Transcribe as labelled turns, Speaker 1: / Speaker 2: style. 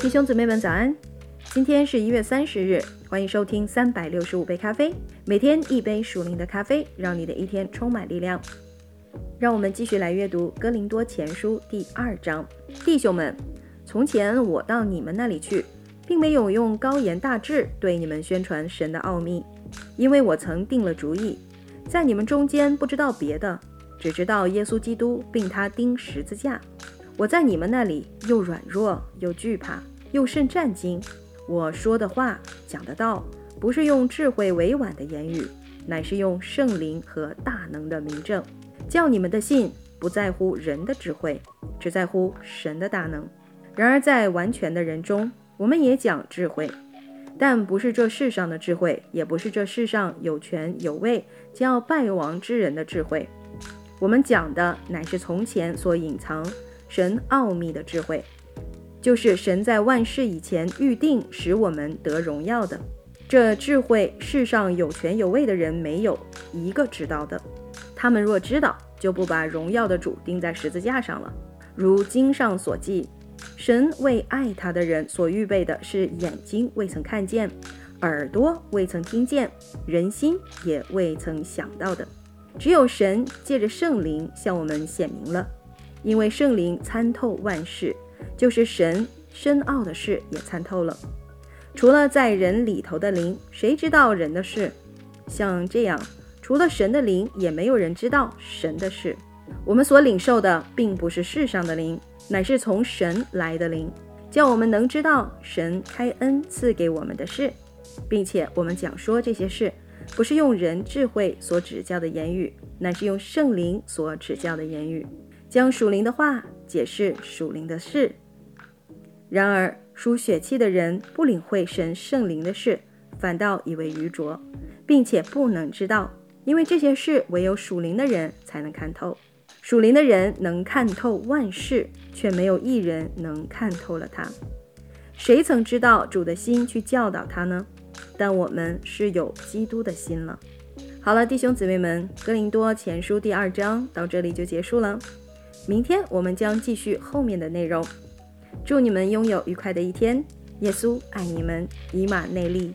Speaker 1: 弟兄姊妹们早安！今天是一月三十日，欢迎收听三百六十五杯咖啡，每天一杯属灵的咖啡，让你的一天充满力量。让我们继续来阅读《哥林多前书》第二章。弟兄们，从前我到你们那里去，并没有用高言大志对你们宣传神的奥秘，因为我曾定了主意，在你们中间不知道别的，只知道耶稣基督，并他钉十字架。我在你们那里又软弱又惧怕又甚战惊。我说的话讲的道，不是用智慧委婉的言语，乃是用圣灵和大能的明证，叫你们的信不在乎人的智慧，只在乎神的大能。然而在完全的人中，我们也讲智慧，但不是这世上的智慧，也不是这世上有权有位将要败亡之人的智慧。我们讲的乃是从前所隐藏。神奥秘的智慧，就是神在万事以前预定使我们得荣耀的。这智慧，世上有权有位的人没有一个知道的。他们若知道，就不把荣耀的主钉在十字架上了。如经上所记，神为爱他的人所预备的是眼睛未曾看见，耳朵未曾听见，人心也未曾想到的。只有神借着圣灵向我们显明了。因为圣灵参透万事，就是神深奥的事也参透了。除了在人里头的灵，谁知道人的事？像这样，除了神的灵，也没有人知道神的事。我们所领受的，并不是世上的灵，乃是从神来的灵，叫我们能知道神开恩赐给我们的事，并且我们讲说这些事，不是用人智慧所指教的言语，乃是用圣灵所指教的言语。将属灵的话解释属灵的事，然而属血气的人不领会神圣灵的事，反倒以为愚拙，并且不能知道，因为这些事唯有属灵的人才能看透。属灵的人能看透万事，却没有一人能看透了他。谁曾知道主的心去教导他呢？但我们是有基督的心了。好了，弟兄姊妹们，《哥林多前书》第二章到这里就结束了。明天我们将继续后面的内容。祝你们拥有愉快的一天。耶稣爱你们，以马内利。